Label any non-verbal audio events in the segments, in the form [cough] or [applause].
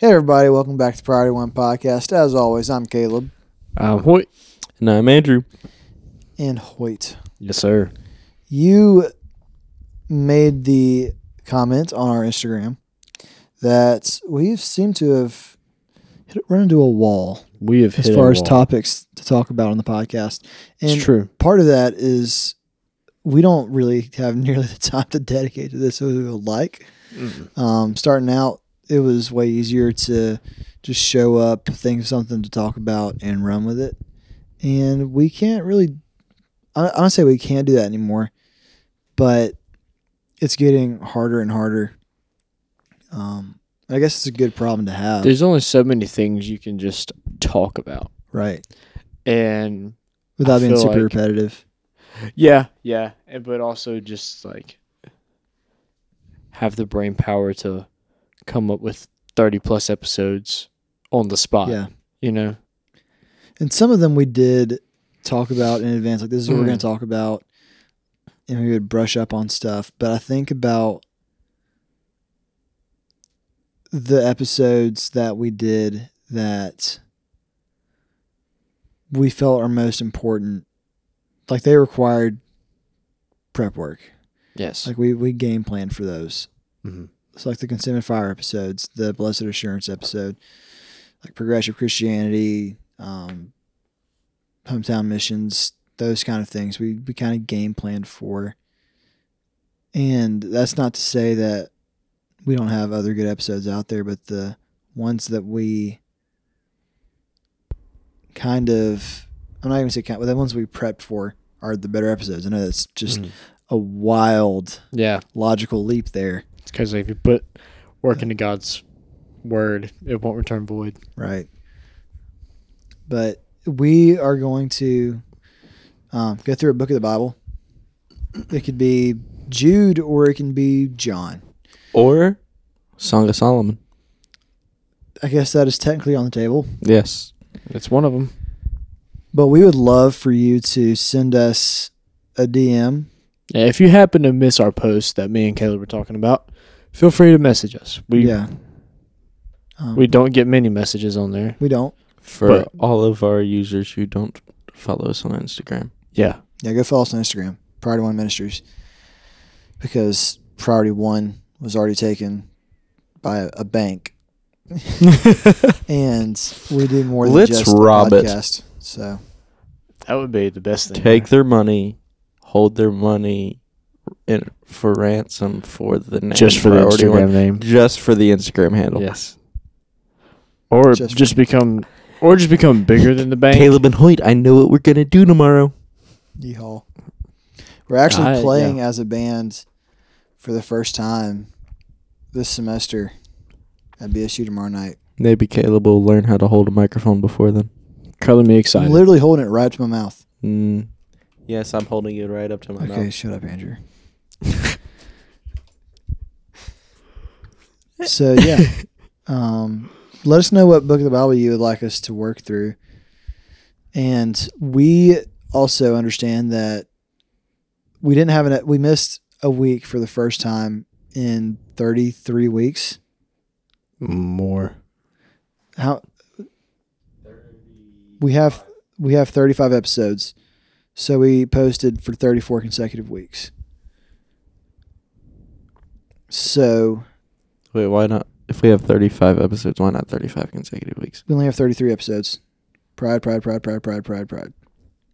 Hey, everybody, welcome back to the Priority One podcast. As always, I'm Caleb Um, Hoyt. And I'm Andrew. and Hoyt. Yes, sir. You made the comment on our Instagram that we seem to have hit, run into a wall We have as hit far a as wall. topics to talk about on the podcast. And It's true. part of that is we don't really have [laughs] nearly the time to dedicate to this as we would like. Um, starting out, it was way easier to just show up, think of something to talk about, and run with it. And we can't really, I, I don't say we can't do that anymore, but it's getting harder and harder. Um, I guess it's a good problem to have, There's only so many things you can just talk about, right? and Without I being super like- repetitive. yeah, yeah, but also just like have the brain power to come up with thirty plus episodes on the spot. Yeah. you know. And some of them we did talk about in advance. Like this is what we're Mm. going to talk about, and we would brush up on stuff. But I think about the episodes that we did that we felt are most important. Like they required prep work. Yes. Like we we game planned for those. Mhm. It's like the Consuming Fire episodes, the Blessed Assurance episode, like Progressive Christianity, um, Hometown Missions, those kind of things. We we kind of game planned for. And that's not to say that we don't have other good episodes out there, but the ones that we kind of I'm not even say kind, but the ones we prepped for are the better episodes. I know that's just Mhm. a wild yeah, logical leap there. It's because if you put work into God's word, it won't return void. Right. But we are going to um, go through a book of the Bible. It could be Jude or it can be John. Or Song of Solomon. I guess that is technically on the table. Yes. It's one of them. But we would love for you to send us a DM. Yeah, if you happen to miss our post that me and Caleb were talking about, feel free to message us. We yeah. Um, we don't get many messages on there. we don't. For But- all of our users who don't follow us on Instagram. Yeah. Yeah, go follow us on Instagram, Priority One Ministries, because Priority One was already taken by a, a bank, [laughs] and we do more than Let's just the rob it. podcast. So That would be the best thing. Take their money, hold their money in, for ransom for the name. just for the Priority Instagram One. name. Just for the Instagram handle. Yes. Or Just just, become or just become bigger than the bank. Caleb and Hoyt, I know what we're going to do tomorrow. Yeehaw. We're actually I- playing as a band for the first time this semester at BSU tomorrow night. Maybe Caleb will learn how to hold a microphone before then. Color me excited. I'm literally holding it right up to my mouth. Mm. Yes, I'm holding it right up to my Okay, mouth. Okay, shut up, Andrew. [laughs] so yeah, um, let us know what book of the Bible you would like us to work through, and we also understand that we didn't have an we missed a week for the first time in 33 weeks. More. How we have we have 35 episodes, so we posted for 34 consecutive weeks. So Wait, why not? If we have 35 episodes, why not 35 consecutive weeks? we only have 33 episodes. Pride, pride, pride, pride, pride, pride, pride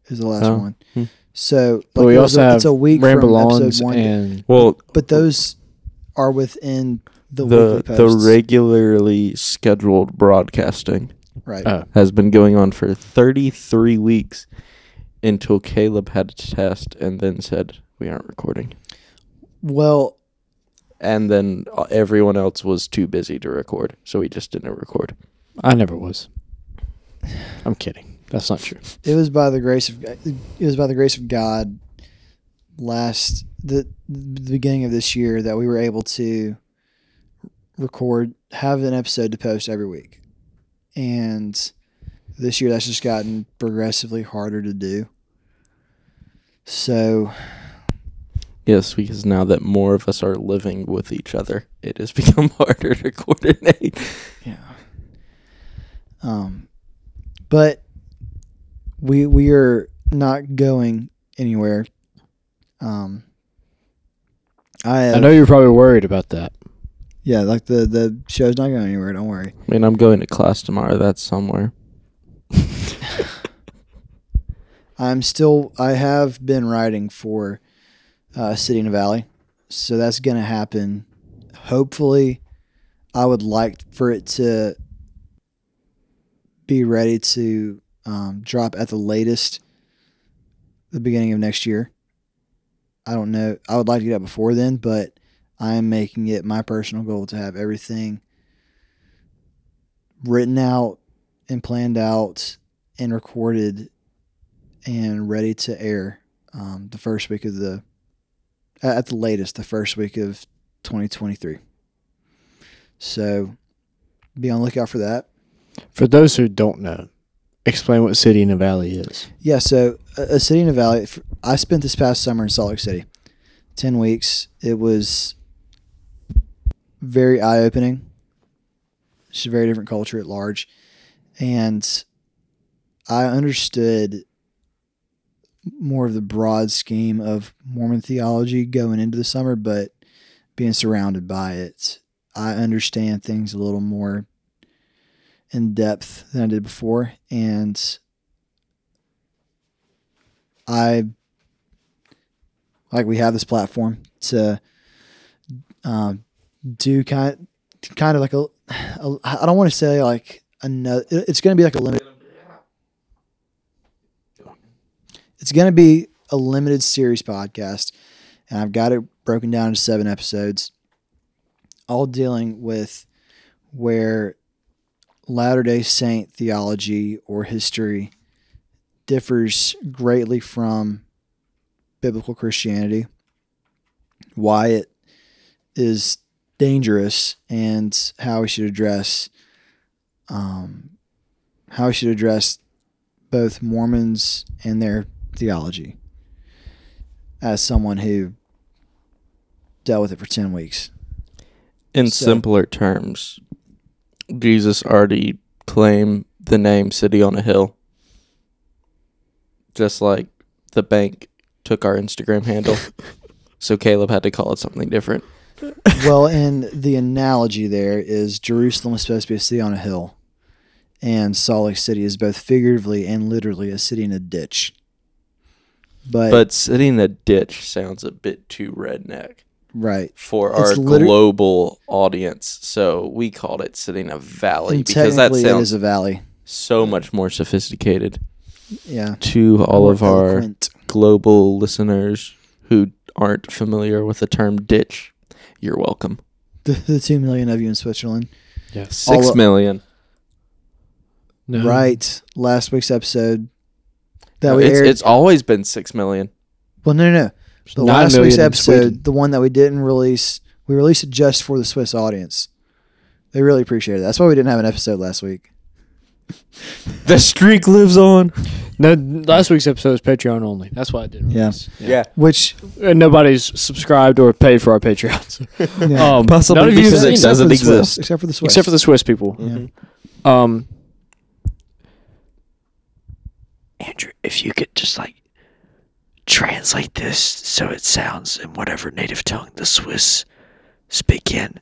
is the last Oh. one. Hmm. So But like, we also a, have it's a week from Ramble-ons episode one, and Well, but those are within the, the the regularly scheduled broadcasting right. oh, has been going on for 33 weeks until Caleb had a test and then said we aren't recording. well, And then uh, everyone else was too busy to record, so we just didn't record. I never was. [sighs] I'm kidding. That's not true. it was by the grace of it was by the grace of God last the the beginning of this year that we were able to record have an episode to post every week and this year that's just gotten progressively harder to do so Yes, because now that more of us are living with each other, it has [laughs] become harder to coordinate. yeah Um, but we we are not going anywhere. Um, I have, I know you're probably worried about that. yeah, like the the show's not going anywhere. Don't worry. I mean, I'm going to class tomorrow. That's somewhere. [laughs] I'm still. I have been writing for uh, City in the Valley, so that's going to happen. Hopefully, I would like for it to be ready to um, drop at the latest the beginning of next year. I don't know. I would like to get out before then, but I am making it my personal goal to have everything written out and planned out and recorded and ready to air um, the first week of the at the latest the first week of 2023 so be on the lookout for that. For those who don't know, explain what City in a Valley is. yeah so a, a city in a valley I spent this past summer in salt lake city. 10 weeks. It was very eye-opening. It's a very different culture at large. And i understood more of the broad scheme of Mormon theology going into the summer, but being surrounded by it, I understand things a little more in depth than I did before. And I like we have this platform to um, do kind kind of like a, a I don't want to say like another. It's going to be like a limited. It's going to be a limited series podcast, and I've got it broken down into seven episodes, all dealing with where Latter day Saint theology or history differs greatly from biblical Christianity, why it is dangerous, and how we should address um, how we should address both Mormons and their theology as someone who dealt with it for 10 weeks. In So- simpler terms, Jesus already claimed the name City on a Hill. Just like the bank took our Instagram handle. [laughs] so Caleb had to call it something different. well, and the analogy there is Jerusalem is supposed to be a city on a hill, and Salt Lake City is both figuratively and literally a city in a ditch. But, But City in a ditch sounds a bit too redneck right, for It's our liter- global audience. So we called it City in a Valley and because that technically it is sounds a valley. so much more sophisticated Yeah, to all More of our global listeners who aren't familiar with the term ditch, you're welcome. the, the two million of you in Switzerland. Yes. Six All- million. No. Right, last week's episode that No, we it's, aired. it's always been six million. well, no, no, no. The Nine last week's million in episode, the one that we didn't release, we released it just for the Swiss audience. They really appreciated it. That's why we didn't have an episode last week. [laughs] The streak lives on. No, last week's episode was Patreon only. That's why I didn't. Yeah. release. Yeah. Which And nobody's subscribed or paid for our Patreons. [laughs] yeah, Um, Possibly none of you have it seen except for doesn't the Swiss, exist. except for the Swiss. except for the Swiss people. Yeah. Um, Andrew, if you could just like translate this so it sounds in whatever native tongue the Swiss speak in.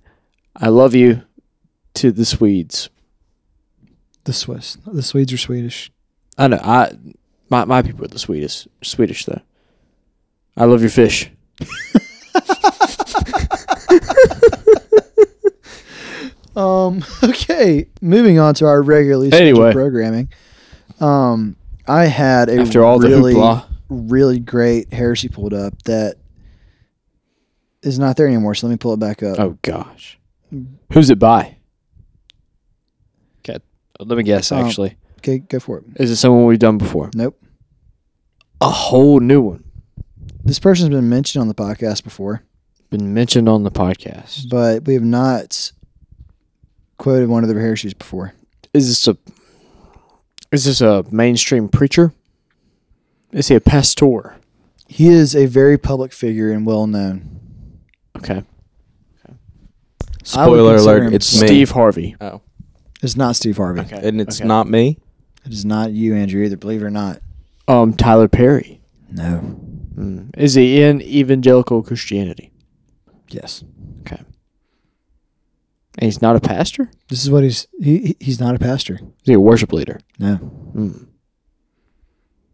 I love you to the Swedes. the Swiss. The Swedes are Swedish. I know. I my my people are the Swedish. Swedish though. I love your fish. Um. Okay. Moving on to our regularly scheduled Anyway. programming. Um. I had a After all really, the hoopla. really great heresy pulled up that is not there anymore. So let me pull it back up. Oh gosh. Who's it by? Okay. Let me guess. Um, Actually, Okay, go for it. is it someone we've done before? Nope. A whole new one. This person's been mentioned on the podcast before, Been mentioned on the podcast. but we have not quoted one of their heresies before. Is this a is this a mainstream preacher? Is he a pastor? He is a very public figure and well known. Okay. I would Spoiler consider alert, him it's Steve. me. Steve Harvey. Oh. It's not Steve Harvey. Okay. and it's okay. not me. It is not you, Andrew, either. Believe it or not. Um, Tyler Perry. No. Mm. Is he in evangelical Christianity? Yes. Okay. And he's not a pastor. This is what he's. He he- he's not a pastor. Is he a worship leader? No. Mm.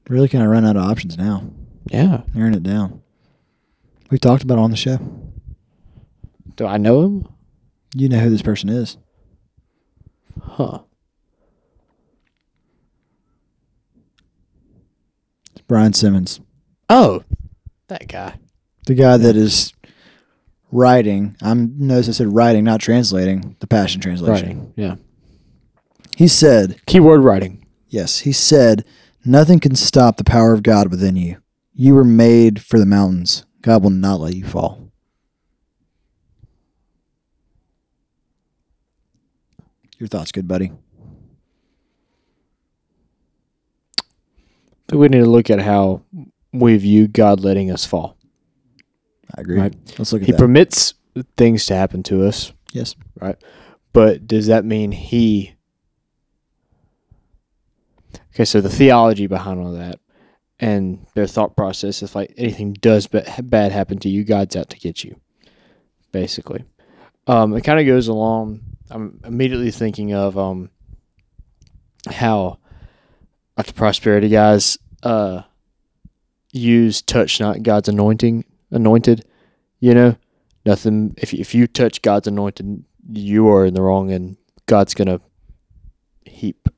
Really kind of run out of options now. Yeah. Narrowing it down. We talked about it on the show. Do I know him? You know who this person is. Huh. It's Brian Simmons, Oh, that guy. the guy that is writing. I'm notice I said writing, not translating. The Passion Translation. Writing. Yeah. He said, Keyword writing. yes, he said, nothing can stop the power of God within you. You were made for the mountains. God will not let you fall. Your thoughts, good buddy. But we need to look at how we view God letting us fall. I agree. Right. Let's look at He that. permits things to happen to us, yes. Right. But does that mean he? Okay, so the theology behind all that and their thought process is like anything does ba- bad happen to you, God's out to get you, basically. Um, it kind of goes along. I'm immediately thinking of um, how, like the prosperity guys, uh, use touch not God's anointing, anointed. You know, nothing. If if you touch God's anointed, you are in the wrong, and God's gonna heap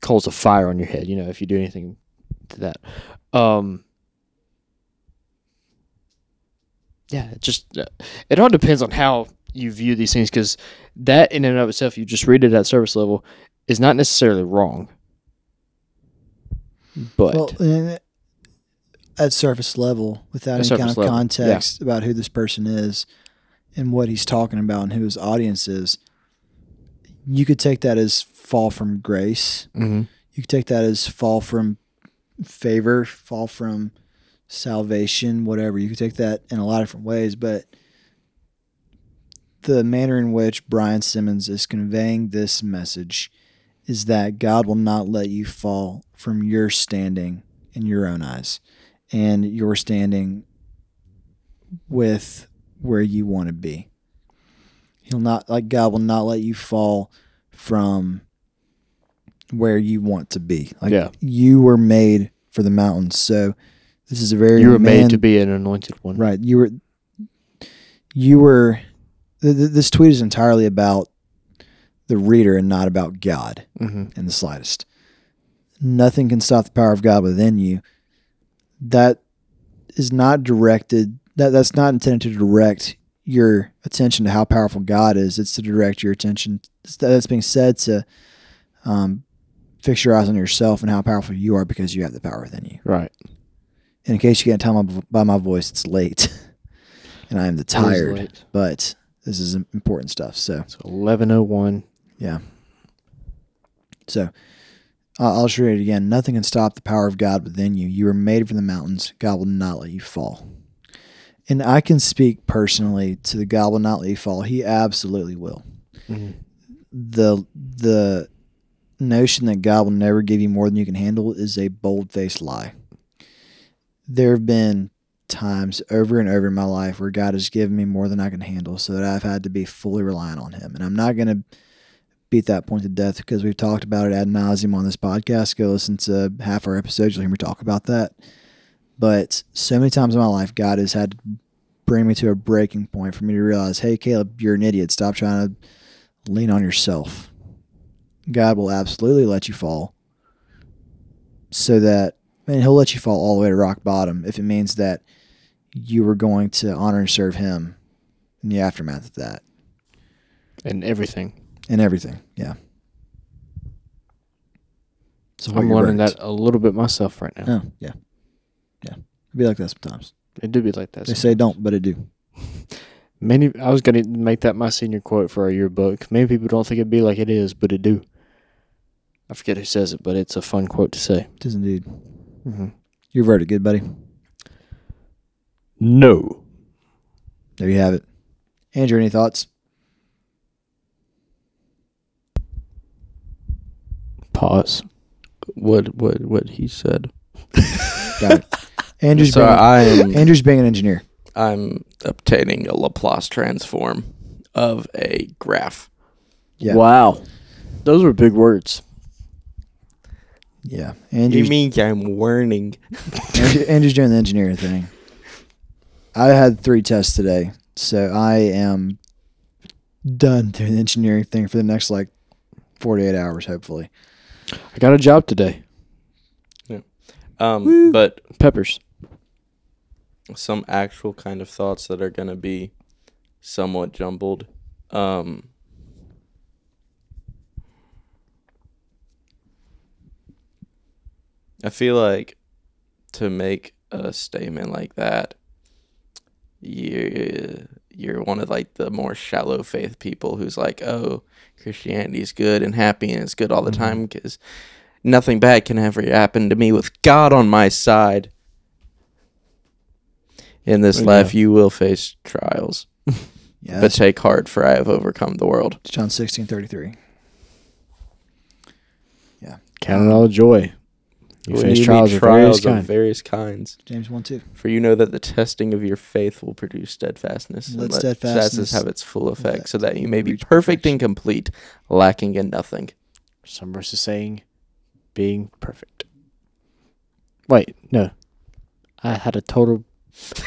coals of fire on your head. You know, if you do anything to that. Um, yeah, it just uh, it all depends on how you view these things because that in and of itself, you just read it at service level, is not necessarily wrong. But Well, at surface level, without At any kind of level, yeah. context about who this person is and what he's talking about and who his audience is, you could take that as fall from grace. Mhm. You could take that as fall from favor, fall from salvation, whatever. You could take that in a lot of different ways, but the manner in which Brian Simmons is conveying this message is that God will not let you fall from your standing in your own eyes and you're standing with where you want to be. He'll not like God will not let you fall from where you want to be. Like Yeah. you were made for the mountains. So this is a very you were man- made to be an anointed one. Right. You were. You were. Th- th- this tweet is entirely about the reader and not about God hmm in the slightest. Nothing can stop the power of God within you. That is not directed. That that's not intended to direct your attention to how powerful God is. It's to direct your attention. That's being said to um, fix your eyes on yourself and how powerful you are because you have the power within you. Right. And in case you can't tell my, by my voice, it's late, [laughs] and I am the tired. But this is important stuff. So So eleven oh one. yeah. So uh, I'll just read it again. Nothing can stop the power of God within you. You are made for the mountains. God will not let you fall. And I can speak personally to the God will not let you fall. He absolutely will. Mhm. The the notion that God will never give you more than you can handle is a bold faced lie. There have been times over and over in my life where God has given me more than I can handle so that I've had to be fully reliant on Him. And I'm not going to beat that point to death because we've talked about it ad nauseum on this podcast. Go listen to half our episodes, you'll hear me talk about that. But so many times in my life, God has had to bring me to a breaking point for me to realize, hey, Caleb, you're an idiot. Stop trying to lean on yourself. God will absolutely let you fall so that, and He'll let you fall all the way to rock bottom if it means that you were going to honor and serve Him in the aftermath of that And everything. And everything. Yeah. So I'm learning that a little bit myself right now. Oh, yeah. Yeah. It'd be like that sometimes. It do be like that. They say don't, but it do. [laughs] Many. I was gonna make that my senior quote for our yearbook. Many people don't think it'd be like it is, but it do. I forget who says it, but it's a fun quote to say. It is indeed. Mm-hmm. Your verdict, good buddy. No. There you have it. Andrew, any thoughts? Pause. What what what he said. [laughs] Got it. Andrew's So being, I am Andrew's being an engineer. I'm obtaining a Laplace transform of a graph. Yeah. Wow. Those were big words. Yeah. Andrew's, mean I'm warning? Andrew, Andrew's doing the engineering thing. I had three tests today, so I am done doing the engineering thing for the next like 48 hours, hopefully. I got a job today. Um, but Peppers. some actual kind of thoughts that are gonna be somewhat jumbled. Um, I feel like to make a statement like that, you you're one of like the more shallow faith people who's like, oh, Christianity is good and happy and it's good all the Mm-hmm. time because nothing bad can ever happen to me with God on my side. In this Yeah. life, you will face trials, [laughs] Yeah. but take heart, for I have overcome the world. John 16, 33. Count it all joy. You When face you trials meet of various of various kinds. James 1 2. For you know that the testing of your faith will produce steadfastness. Let and steadfastness have its full effect, effect so that you may be perfect perfection. and complete, lacking in nothing. Some verses saying being perfect. Wait, no. I had a total [laughs]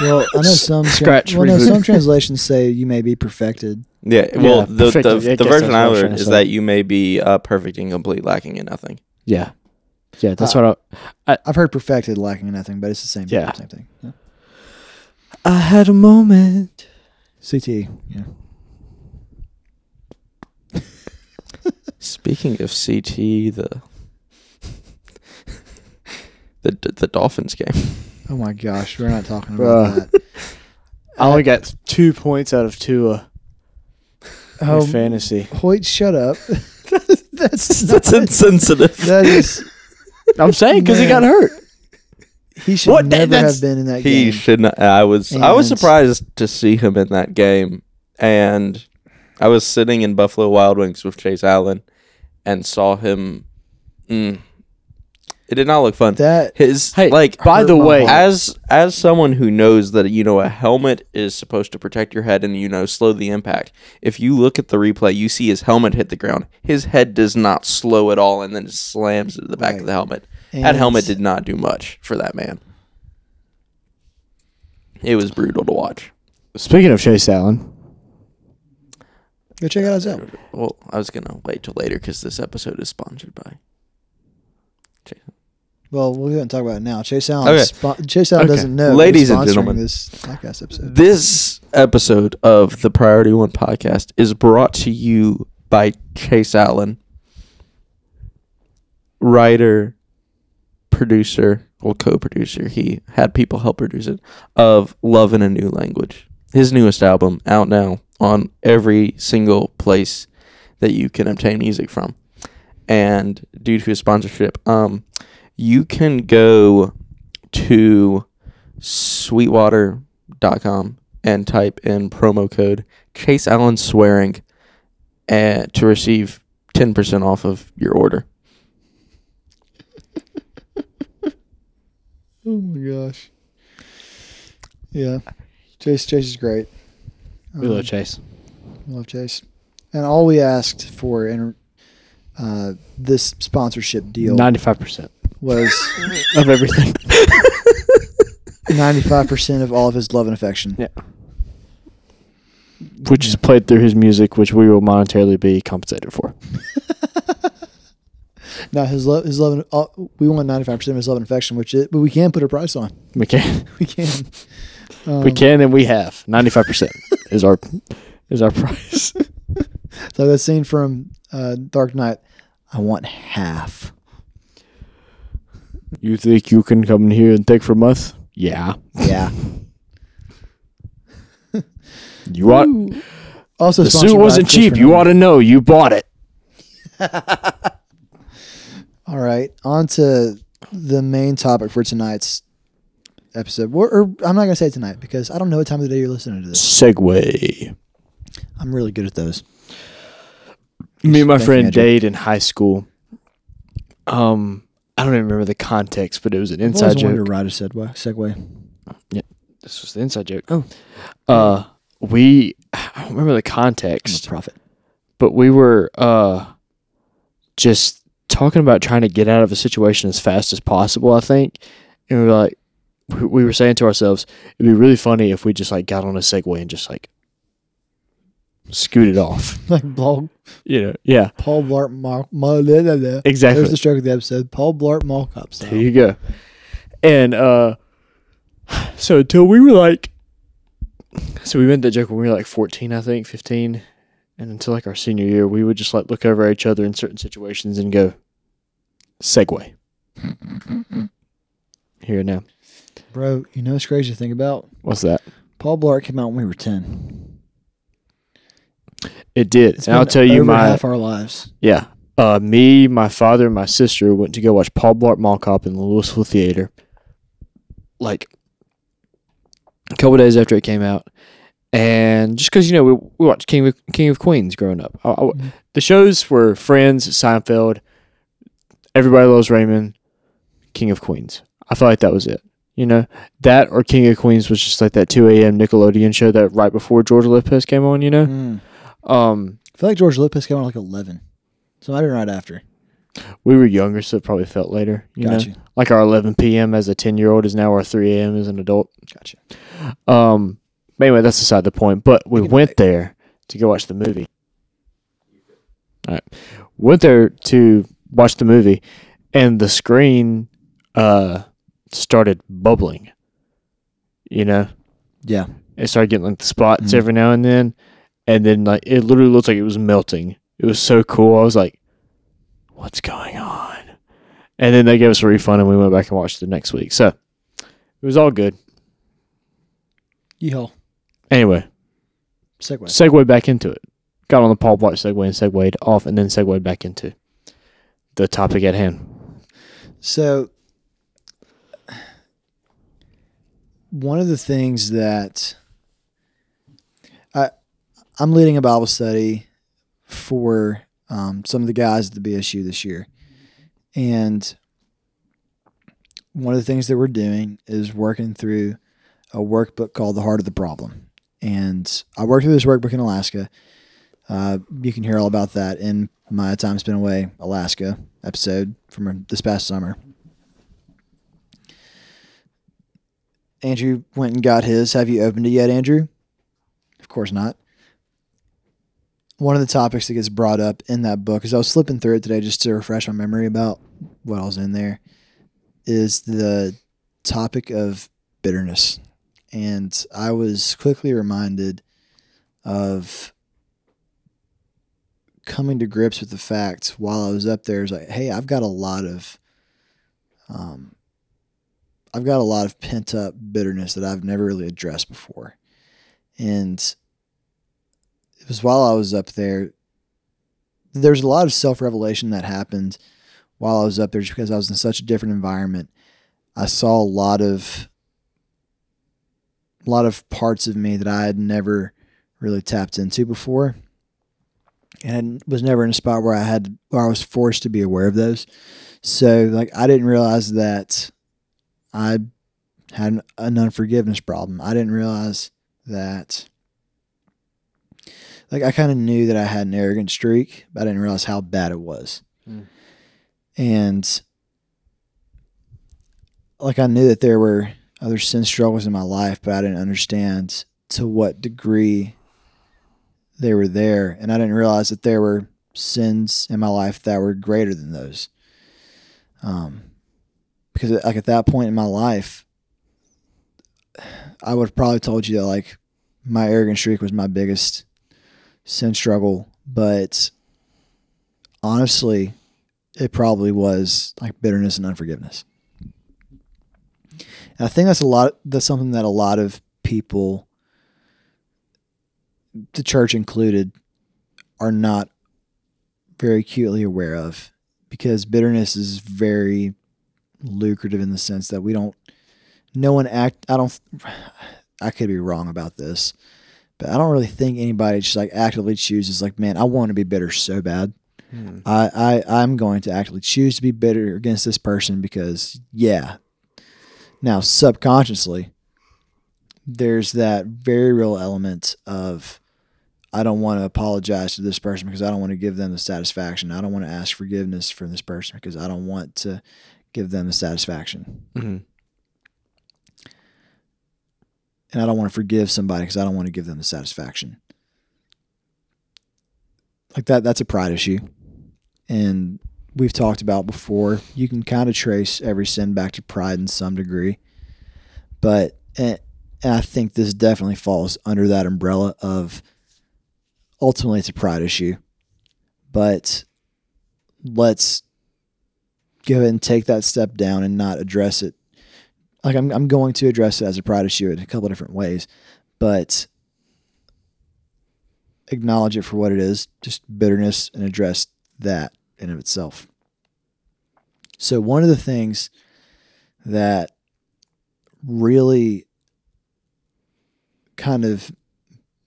Well, I know some Scratch, well, no, some translations say you may be perfected. Yeah, Yeah, well, the, the, the version I what learned is that you may be uh, perfect and complete, lacking in nothing. yeah. Yeah, that's Uh, what I I've heard perfected lacking nothing, but it's the same, Yeah. same thing. Yeah. I had a moment. CT. Yeah. [laughs] Speaking of CT, the the the Dolphins game. Oh my gosh, we're not talking Bruh. about that. [laughs] I only got two points out of two uh, Oh, in fantasy. Hoyt, shut up. [laughs] That's That's not, insensitive. that is. I'm saying because he got hurt. He should What? That- never that's- have been in that He game. should not. I was I was And- surprised to see him in that game, and I was sitting in Buffalo Wild Wings with Chase Allen, and saw him. Mm, it did not look fun. that His Hey, like by hurt the my way, heart. as as someone who knows that you know a helmet is supposed to protect your head and you know slow the impact if you look at the replay you see his helmet hit the ground. His head does not slow at all and then just slams into the back of the helmet. That and helmet did not do much for that man. It was brutal to watch. Speaking of Chase Allen, Go check out his album. well i was gonna wait till later because this episode is sponsored by Well, we'll go ahead and talk about it now. Chase Allen. Okay. Spo- Chase Allen Okay. doesn't know. Ladies he's and sponsoring gentlemen. this podcast episode. This episode of the Priority One podcast is brought to you by Chase Allen, writer, producer, well, co producer. He had people help produce it of Love in a New Language. His newest album out now on every single place that you can obtain music from. And due to his sponsorship, um, you can go to sweetwater.com and type in promo code Chase Allen Swearing and to receive 10% off of your order. [laughs] Oh my gosh. Yeah, Chase. Chase is great. we Um, love Chase. we love Chase. And all we asked for in uh, this sponsorship deal Ninety-five percent was [laughs] of everything. [laughs] ninety-five percent of all of his love and affection. Yeah. which is played through his music, which we will monetarily be compensated for. [laughs] Now his love, his love, and, uh, we want ninety-five percent of his love and affection, which is, but we can put a price on. We can, We can. Um, we can, and we have ninety-five percent is our is our price. So that scene from uh, Dark Knight, I want half. You think you can come in here and take from us? Yeah. Yeah. [laughs] You want Also, the suit wasn't cheap. You ought to know. You bought it. [laughs] All right, on to the main topic for tonight's episode. Or, or I'm not gonna say tonight because I don't know what time of the day you're listening to this. Segway. I'm really good at those. Me and my friend. Dade in high school um, I don't even remember the context, but it was an inside joke. to ride a Segway. Segway. This was the inside joke. Oh. uh, we I don't remember the context, prophet. but we were uh just talking about trying to get out of a situation as fast as possible. I think, and we were like, we- we were saying to ourselves, it'd be really funny if we just like got on a Segway and just like scooted off. [laughs] Like Paul, You know? Yeah, Paul Blart Mall. Mall blah, blah, blah. exactly. There's the stroke of the episode. Paul Blart Mall Cop There you go. And uh so until we were like so we made that joke when we were like 14, I think, 15. And until like our senior year, we would just like look over at each other in certain situations and go, Segway. [laughs] Here now. Bro, you know what's crazy to think about? What's that? Paul Blart came out when we were 10. It did. It's and I'll tell you my half our lives. Yeah. Uh, me, my father, and my sister went to go watch Paul Blart Mall Cop in the Louisville Theater. Like a couple days after it came out, and just because you know we, we watched King of King of Queens growing up, I, I- Mhm. the shows were Friends, Seinfeld, Everybody Loves Raymond, King of Queens. I felt like that was it. You know that or King of Queens was just like that two a.m. Nickelodeon show that right before George Lopez came on. You know, Mm. Um, I feel like George Lopez came out like 11. So I didn't right after. we were younger, so it probably felt later. You know? Gotcha. like our 11 p.m. as a 10 year old is now our 3 a.m. as an adult. Gotcha. Um, but anyway, that's beside the point. But we went there to go watch the movie. All right, went there to watch the movie, and the screen uh started bubbling. You know, Yeah. it started getting like the spots Mhm. every now and then, and then like it literally looked like it was melting. It was so cool. I was like, "What's going on?" And then they gave us a refund, and we went back and watched the next week. So it was all good. Yeehaw. Anyway, segue segue back into it. Got on the Paul Blart segue and segued off, and then segued back into the topic at hand. So, one of the things that I'm leading a Bible study for um, some of the guys at the BSU this year, and one of the things that we're doing is working through a workbook called "The Heart of the Problem," and I worked through this workbook in Alaska. Uh, you can hear all about that in my time spent away Alaska episode from this past summer. Andrew went and got his. Have you opened it yet, Andrew? Of course not. One of the topics that gets brought up in that book, as I was flipping through it today just to refresh my memory about what I was in there, is the topic of bitterness. And I was quickly reminded of coming to grips with the fact while I was up there, is like, hey, I've got a lot of um, I've got a lot of pent up bitterness that I've never really addressed before. And it was while I was up there, there's a lot of self revelation that happened while I was up there just because I was in such a different environment. I saw a lot of a lot of parts of me that I had never really tapped into before. And was never in a spot where I had where I was forced to be aware of those. So like I didn't realize that I had an, an unforgiveness problem. I didn't realize that. Like I kind of knew that I had an arrogant streak, but I didn't realize how bad it was. Mm. And like I knew that there were other sin struggles in my life, but I didn't understand to what degree they were there, and I didn't realize that there were sins in my life that were greater than those. Um, because like at that point in my life, I would have probably told you that like my arrogant streak was my biggest sin struggle, but honestly, it probably was like bitterness and unforgiveness. And I think that's a lot. That's something that a lot of people, the church included, are not very acutely aware of, because bitterness is very lucrative in the sense that we don't. No one act. I don't. I could be wrong about this, but I don't really think anybody just like actively chooses like, man, I want to be bitter so bad. I, I I'm going to actually choose to be bitter against this person because yeah. Now subconsciously, there's that very real element of I don't want to apologize to this person because I don't want to give them the satisfaction. I don't want to ask forgiveness from this person because I don't want to give them the satisfaction. Mhm. And I don't want to forgive somebody because I don't want to give them the satisfaction. Like that that's a pride issue. And we've talked about before, you can kind of trace every sin back to pride in some degree. But and, and I think this definitely falls under that umbrella of ultimately it's a pride issue. But let's go ahead and take that step down and not address it. Like I'm I'm going to address it as a pride issue in a couple different ways, but acknowledge it for what it is, just bitterness and address that in of itself. So one of the things that really kind of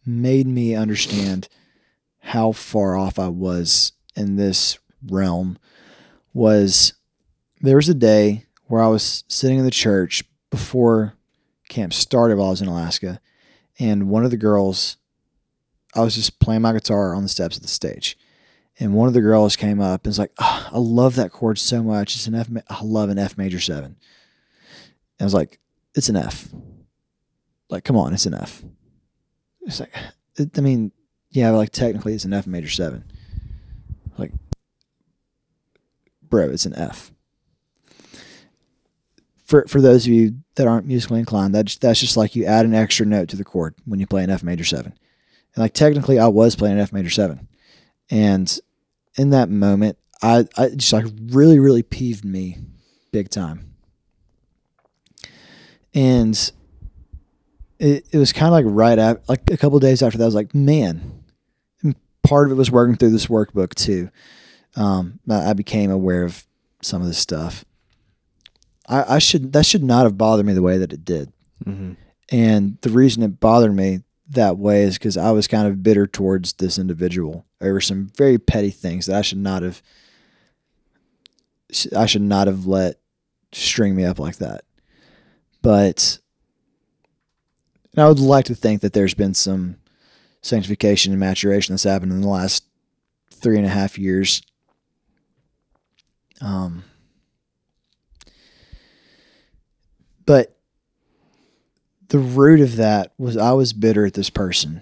made me understand how far off I was in this realm was there was a day where I was sitting in the church before camp started while I was in Alaska, and one of the girls, I was just playing my guitar on the steps of the stage, and one of the girls came up and was like, "Ah, "I love that chord so much. It's an F. I love an F major seven." And I was like, "It's an F. Like, come on, it's an F." It's like, it, I mean, yeah, like technically it's an F major seven. Like, bro, it's an F. For for those of you that aren't musically inclined, that's that's just like you add an extra note to the chord when you play an F major seven. And like technically, I was playing an F major seven, and in that moment, I I just like really really peeved me, big time. And it, it was kind of like right after, like a couple days after that, I was like, man, and part of it was working through this workbook too. Um, I I became aware of some of this stuff. I, I should that should not have bothered me the way that it did, Mm-hmm. and the reason it bothered me that way is because I was kind of bitter towards this individual over some very petty things that I should not have. I should not have let string me up like that, but and I would like to think that there's been some sanctification and maturation that's happened in the last three and a half years. Um, but the root of that was I was bitter at this person.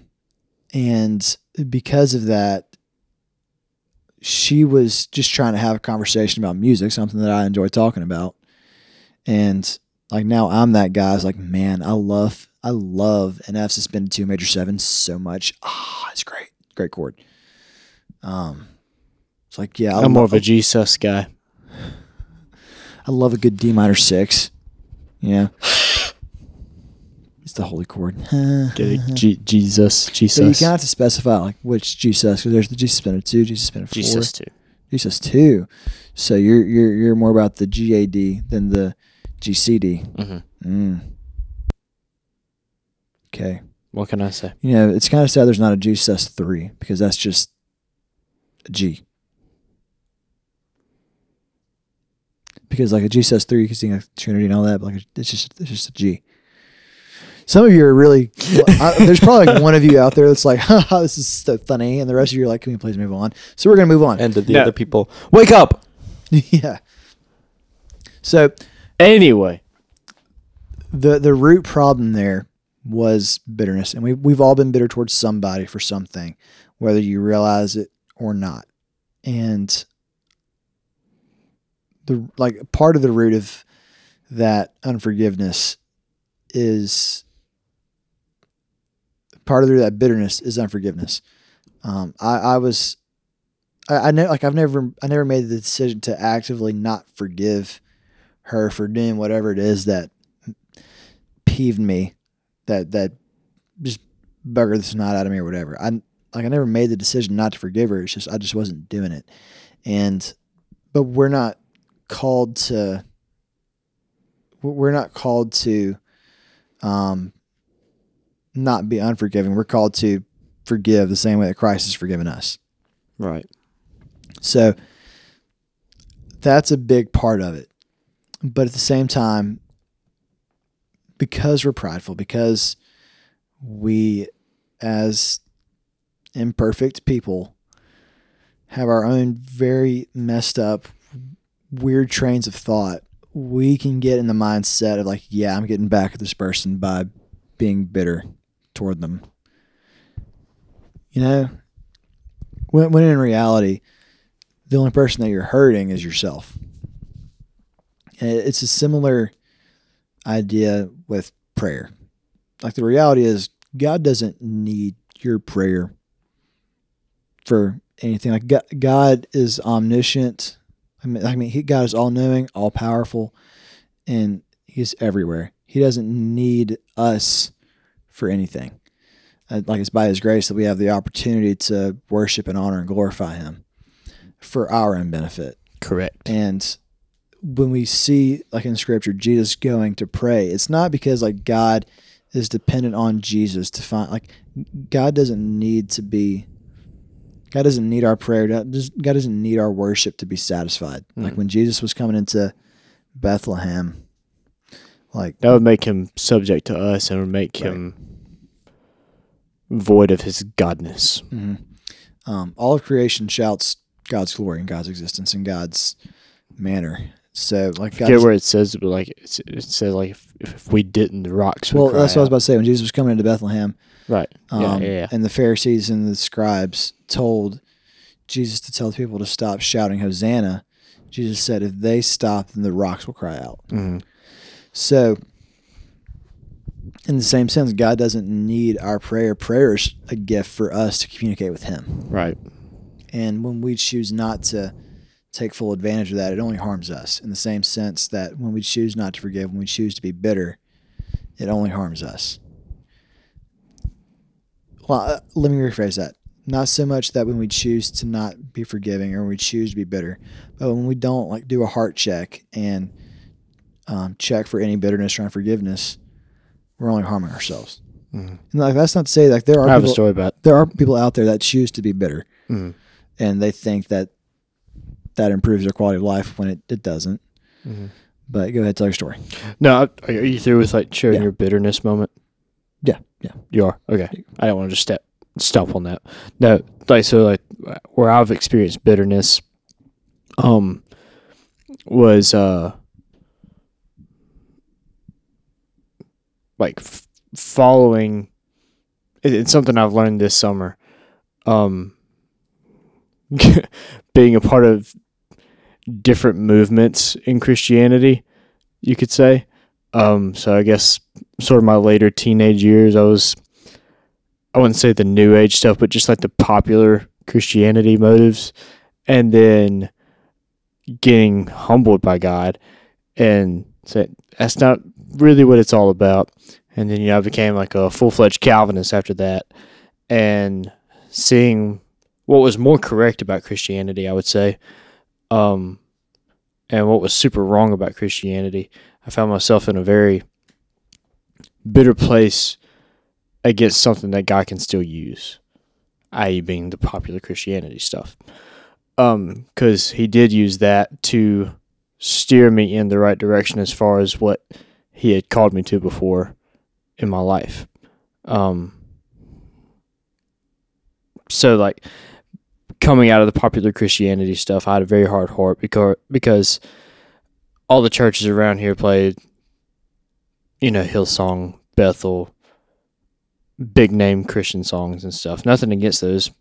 And because of that, she was just trying to have a conversation about music, something that I enjoy talking about. And like now I'm that guy. I like, man, I love, I love an F suspended two major seven so much. Ah, it's great. Great chord. Um, it's like, yeah, I I'm more of a G sus guy. I love a good D minor six. Yeah. It's the holy chord. [laughs] G- Jesus, So you Jesus, kind of have to specify like which Jesus because there's the Jesus suspended two, Jesus suspended four, Jesus too. G sus two. So you're you're you're more about the GAD than the GCD. Mhm. Mm. Okay. What can I say? You know, it's kind of sad there's not a Jesus three because that's just a G. Because like a G sus three, you can sing a Trinity and all that, but like it's just it's just a G. Some of you are really. [laughs] I, there's probably like one of you out there that's like, [laughs] "Haha, this is so funny," and the rest of you are like, "Can we please move on?" So we're gonna move on. And to the No. other people, wake up. [laughs] yeah. So Anyway, the the root problem there was bitterness, and we we've all been bitter towards somebody for something, whether you realize it or not. And the like part of the root of that unforgiveness is part of that bitterness is unforgiveness. Um, I, I was I, I know like I've never I never made the decision to actively not forgive her for doing whatever it is that peeved me, that that just buggered the snot out of me or whatever. I like I never made the decision not to forgive her. It's just I just wasn't doing it, and but we're not called to. We're not called to, um, not be unforgiving. We're called to forgive the same way that Christ has forgiven us. right. So that's a big part of it. But at the same time, because we're prideful, because we, as imperfect people, have our own very messed up, weird trains of thought, we can get in the mindset of like, yeah, I'm getting back at this person by being bitter toward them. You know, when, when in reality, the only person that you're hurting is yourself. And it's a similar idea with prayer. Like the reality is, God doesn't need your prayer for anything. Like God, God is omniscient. I mean, I mean, he, God is all knowing, all powerful, and He's everywhere. He doesn't need us for anything. Uh, like it's by His grace that we have the opportunity to worship and honor and glorify Him for our own benefit. Correct. And when we see, like in scripture, Jesus going to pray, it's not because like God is dependent on Jesus to find, like, God doesn't need to be, God doesn't need our prayer. God does- God doesn't need our worship to be satisfied. Like Mm. when Jesus was coming into Bethlehem, like, That would make him subject to us and would make Right. him void of his godness. mhm. um, all of creation shouts God's glory and God's existence and God's manner. So, like, Get God's- where it says, but like it says, like if, if we didn't, the rocks would well, that's what I was about to say. When Jesus was coming into Bethlehem, Right. yeah, Um, yeah, yeah. And the Pharisees and the scribes told Jesus to tell the people to stop shouting Hosanna. Jesus said, if they stop, then the rocks will cry out. Mhm. So, in the same sense, God doesn't need our prayer. Prayer is a gift for us to communicate with Him. Right. And when we choose not to take full advantage of that, it only harms us. In the same sense that when we choose not to forgive, when we choose to be bitter, it only harms us. Well, uh, let me rephrase that. Not so much that when we choose to not be forgiving or when we choose to be bitter, but when we don't like do a heart check and um, check for any bitterness or unforgiveness, we're only harming ourselves. Mhm. And like that's not to say like there are I have a people, story about. there are people out there that choose to be bitter Mhm. and they think that that improves their quality of life when it, it doesn't. Mhm. But go ahead, tell your story. No, are you through with like sharing Yeah. your bitterness moment? Yeah, yeah. You are okay. I don't want to just step stop on that. No, like so, like where I've experienced bitterness, um, was uh, like f- following. It, it's something I've learned this summer. Um, [laughs] being a part of different movements in Christianity, you could say. Um, so I guess sort of my later teenage years, I was, I wouldn't say the new age stuff, but just like the popular Christianity motives, and then getting humbled by God and said, that's not really what it's all about. And then, you know, I became like a full fledged Calvinist after that and seeing what was more correct about Christianity, I would say, um, and what was super wrong about Christianity. I found myself in a very bitter place against something that God can still use, i.e., being the popular Christianity stuff. Um, because he did use that to steer me in the right direction as far as what he had called me to before in my life. Um, so like coming out of the popular Christianity stuff, I had a very hard heart because because all the churches around here played, you know, Hillsong, Bethel, big name Christian songs and stuff. Nothing against those,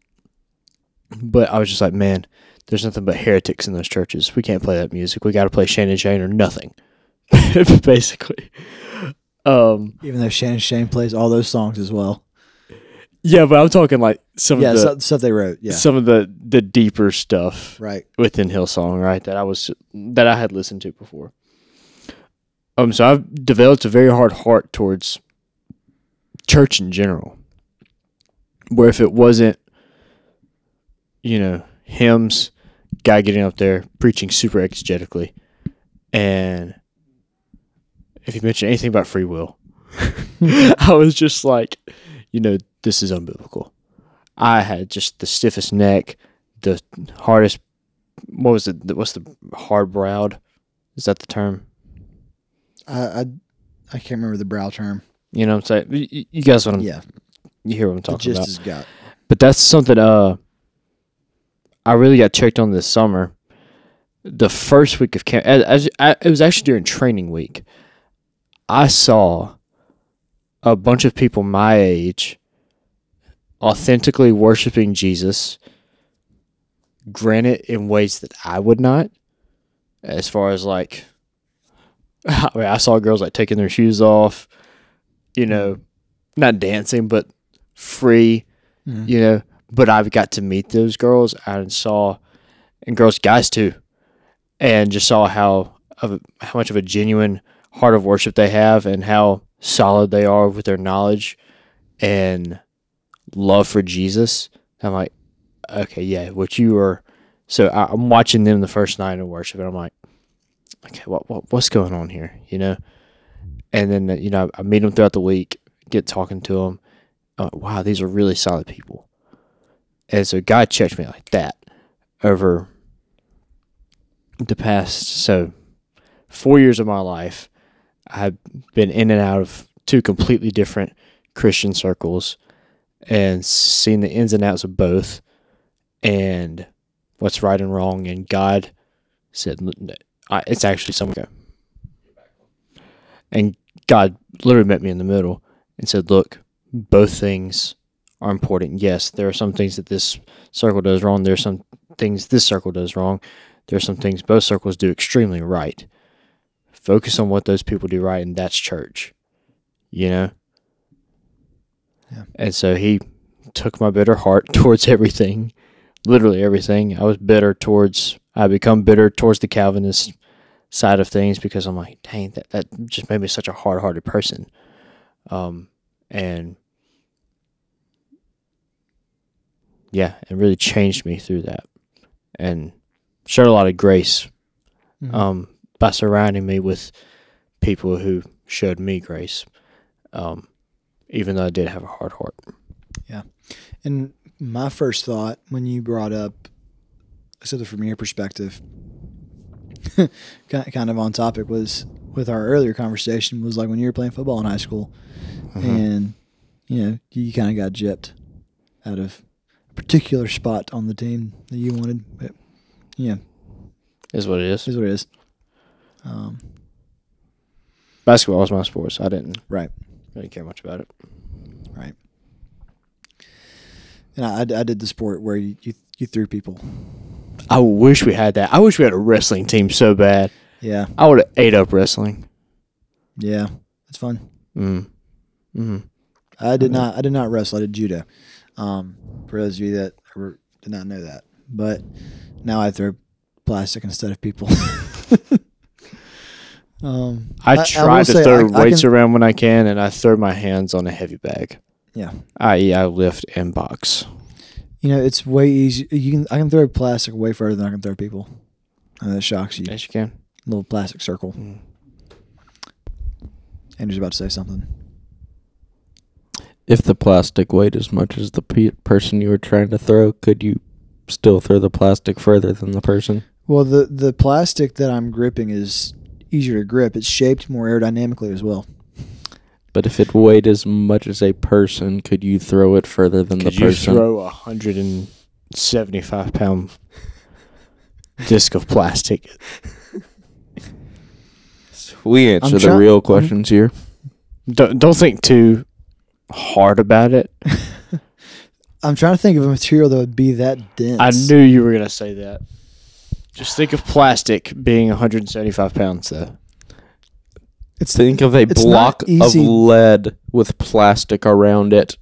but I was just like, man, there's nothing but heretics in those churches. We can't play that music. We got to play Shane and Shane or nothing, [laughs] basically. Um, Even though Shane and Shane plays all those songs as well. Yeah, but I'm talking like some yeah, of the stuff, they wrote. Yeah, some of the the deeper stuff right. within Hillsong, right? That I was that I had listened to before. Um, so I've developed a very hard heart towards church in general. Where if it wasn't, you know, hymns, guy getting up there preaching super exegetically, and if you mention anything about free will, [laughs] I was just like, you know, this is unbiblical. I had just the stiffest neck, the hardest what was it? What's the hard browed? Is that the term? I, I I can't remember the brow term. You know what I'm saying? You- You, guys what I'm Yeah, you hear what I'm talking gist about. is got. But that's something uh I really got checked on this summer. The first week of camp, as, as I, it was actually during training week. I saw a bunch of people my age authentically worshiping Jesus. Granted, in ways that I would not, as far as like, [laughs] I, mean, I saw girls like taking their shoes off, you know, not dancing, but free Mhm. you know. But I've got to meet those girls and saw, and girls, guys too, and just saw how of how much of a genuine heart of worship they have, and how solid they are with their knowledge and love for Jesus. I'm like, okay, yeah, what you are. So I, I'm watching them the first night of worship, and I'm like, okay, what, what what's going on here, you know? And then you know I meet them throughout the week, get talking to them. Like, wow, these are really solid people. And so God checked me like that over the past so four years of my life. I've been in and out of two completely different Christian circles and seen the ins and outs of both and what's right and wrong. And God said, it's actually somewhere. And God literally met me in the middle and said, look, both things are important. Yes, there are some things that this circle does wrong. There are some things this circle does wrong. There are some things both circles do extremely right. Focus on what those people do right, and that's church. You know? Yeah. And so he took my bitter heart [laughs] towards everything, literally everything. I was bitter towards, I become bitter towards the Calvinist side of things because I'm like, dang, that, that just made me such a hard hearted person. Um, and yeah, it really changed me through that and showed a lot of grace Mhm. um, by surrounding me with people who showed me grace, um, even though I did have a hard heart. Yeah. And my first thought when you brought up, something from your perspective, [laughs] kind of on topic was with our earlier conversation was like when you were playing football in high school, Mm-hmm. and you know you kind of got gypped out of a particular spot on the team that you wanted. But yeah, Is what it is. is what it is. Um, Basketball was my sport, so I didn't right. Really care much about it. Right. And I, I did the sport where you, you you threw people. I wish we had that. I wish we had a wrestling team so bad. Yeah, I would have ate up wrestling. yeah, it's fun. Mm. Mm. I did not. I did not wrestle. I did judo. Um, for those of you that were, did not know that, but now I throw plastic instead of people. [laughs] um, I, will try to throw I- I weights can- around when I can, and I throw my hands on a heavy bag. Yeah, I.e., I lift and box. you know it's way easy. You can I can throw plastic way further than I can throw people, and that shocks you. Yes, you can. Little plastic circle. Mm. Andrew's about to say something. If the plastic weighed as much as the pe- person you were trying to throw, could you still throw the plastic further than the person? Well, the the plastic that I'm gripping is easier to grip. It's shaped more aerodynamically as well. But if it weighed as much as a person, could you throw it further than Could the you person? throw a hundred and seventy-five pound disc of plastic? we answer the try- real I'm- questions here. Don't don't think too hard about it. [laughs] I'm trying to think of a material that would be that dense. I knew you were gonna say that. Just think of plastic being 175 pounds, though. It's Think of a It's block not of easy. lead with plastic around it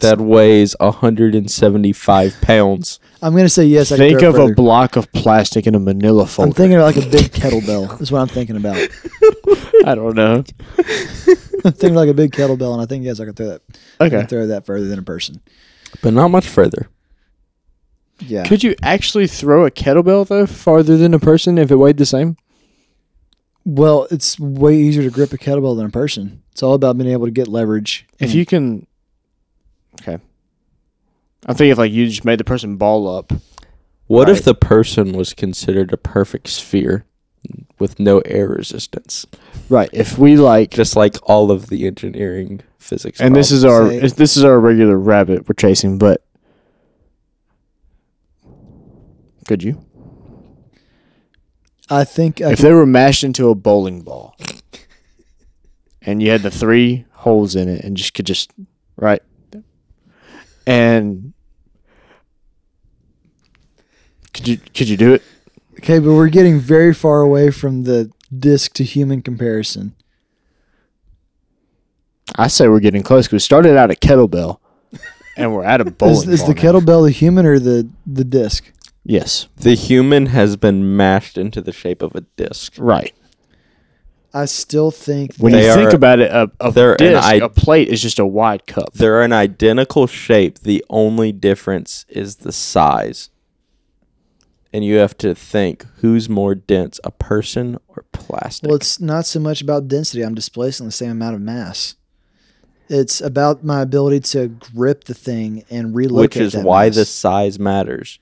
that weighs 175 pounds. I'm gonna say yes. I can think throw of it a block of plastic in a Manila folder. I'm thinking of like a big [laughs] kettlebell. Is what I'm thinking about. [laughs] I don't know. [laughs] I'm thinking like a big kettlebell, and I think yes, I can throw that. I Okay. can throw that further than a person. But not much further. Yeah. Could you actually throw a kettlebell though farther than a person if it weighed the same? well, it's way easier to grip a kettlebell than a person. It's all about being able to get leverage. If you can, okay. I'm thinking if like you just made the person ball up. What Right. if the person was considered a perfect sphere with no air resistance, Right. If we like, just like all of the engineering physics? and this is our Say- this is our regular rabbit we're chasing, but could you? I think I if could, they were mashed into a bowling ball, and you had the three holes in it, and just could just right, and could you could you do it? okay, but we're getting very far away from the disc to human comparison. I say we're getting close because we started out at kettlebell, and we're at a [laughs] bowling Is, is the kettlebell the human or the the disc? Yes, the human has been mashed into the shape of a disc. right. I still think When They you think are- about it, a, a they're an disc, i- a plate is just a wide cup. They're an identical shape. The only difference is the size. And you have to think who's more dense, a person or plastic? Well, it's not so much about density. I'm displacing the same amount of mass. It's about my ability to grip the thing and relocate. which is that why mass. the size matters I-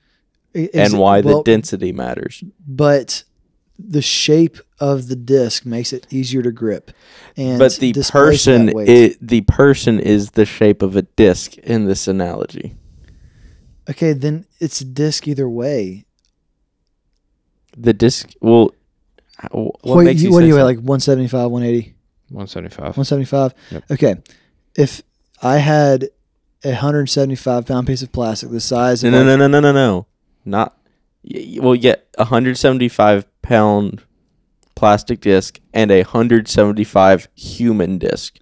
is and it- why the density matters. But the shape of the disc makes it easier to grip. And But the displace person, it, the person is the shape of a disc in this analogy. okay, then it's a disc either way. The disc, well, how- what Wait, makes you, you, what do you weigh? Like 175, 180, One seventy five. 175? Yep. Okay. If I had a 175 pound piece of plastic the size No, of no, like- no, no, no, no, no, not. y- y- Well, yeah, a hundred seventy-five pound plastic disc and a hundred seventy-five human disc.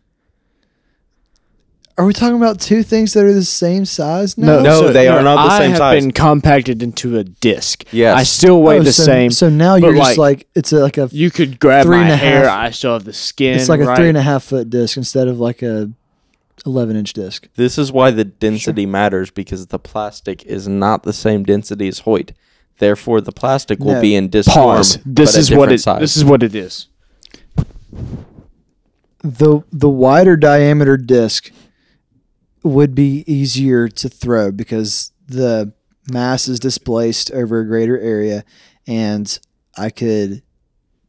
Are we talking about two things that are the same size now? No, they are not the I same have size. been compacted into a disc. Yes. I still weigh Oh, the so, same. So now you're just like- like it's a, like a you could grab three my and a hair. half- I still have the skin. it's like a right? three and a half foot disc instead of like a 11 inch disc. This is why the density matters because the plastic is not the same density as Hoyt. Therefore, the plastic will No. be in disc Pause. form. This but a is what different it. Size. This is what it is. The the wider diameter disc would be easier to throw because the mass is displaced over a greater area and I could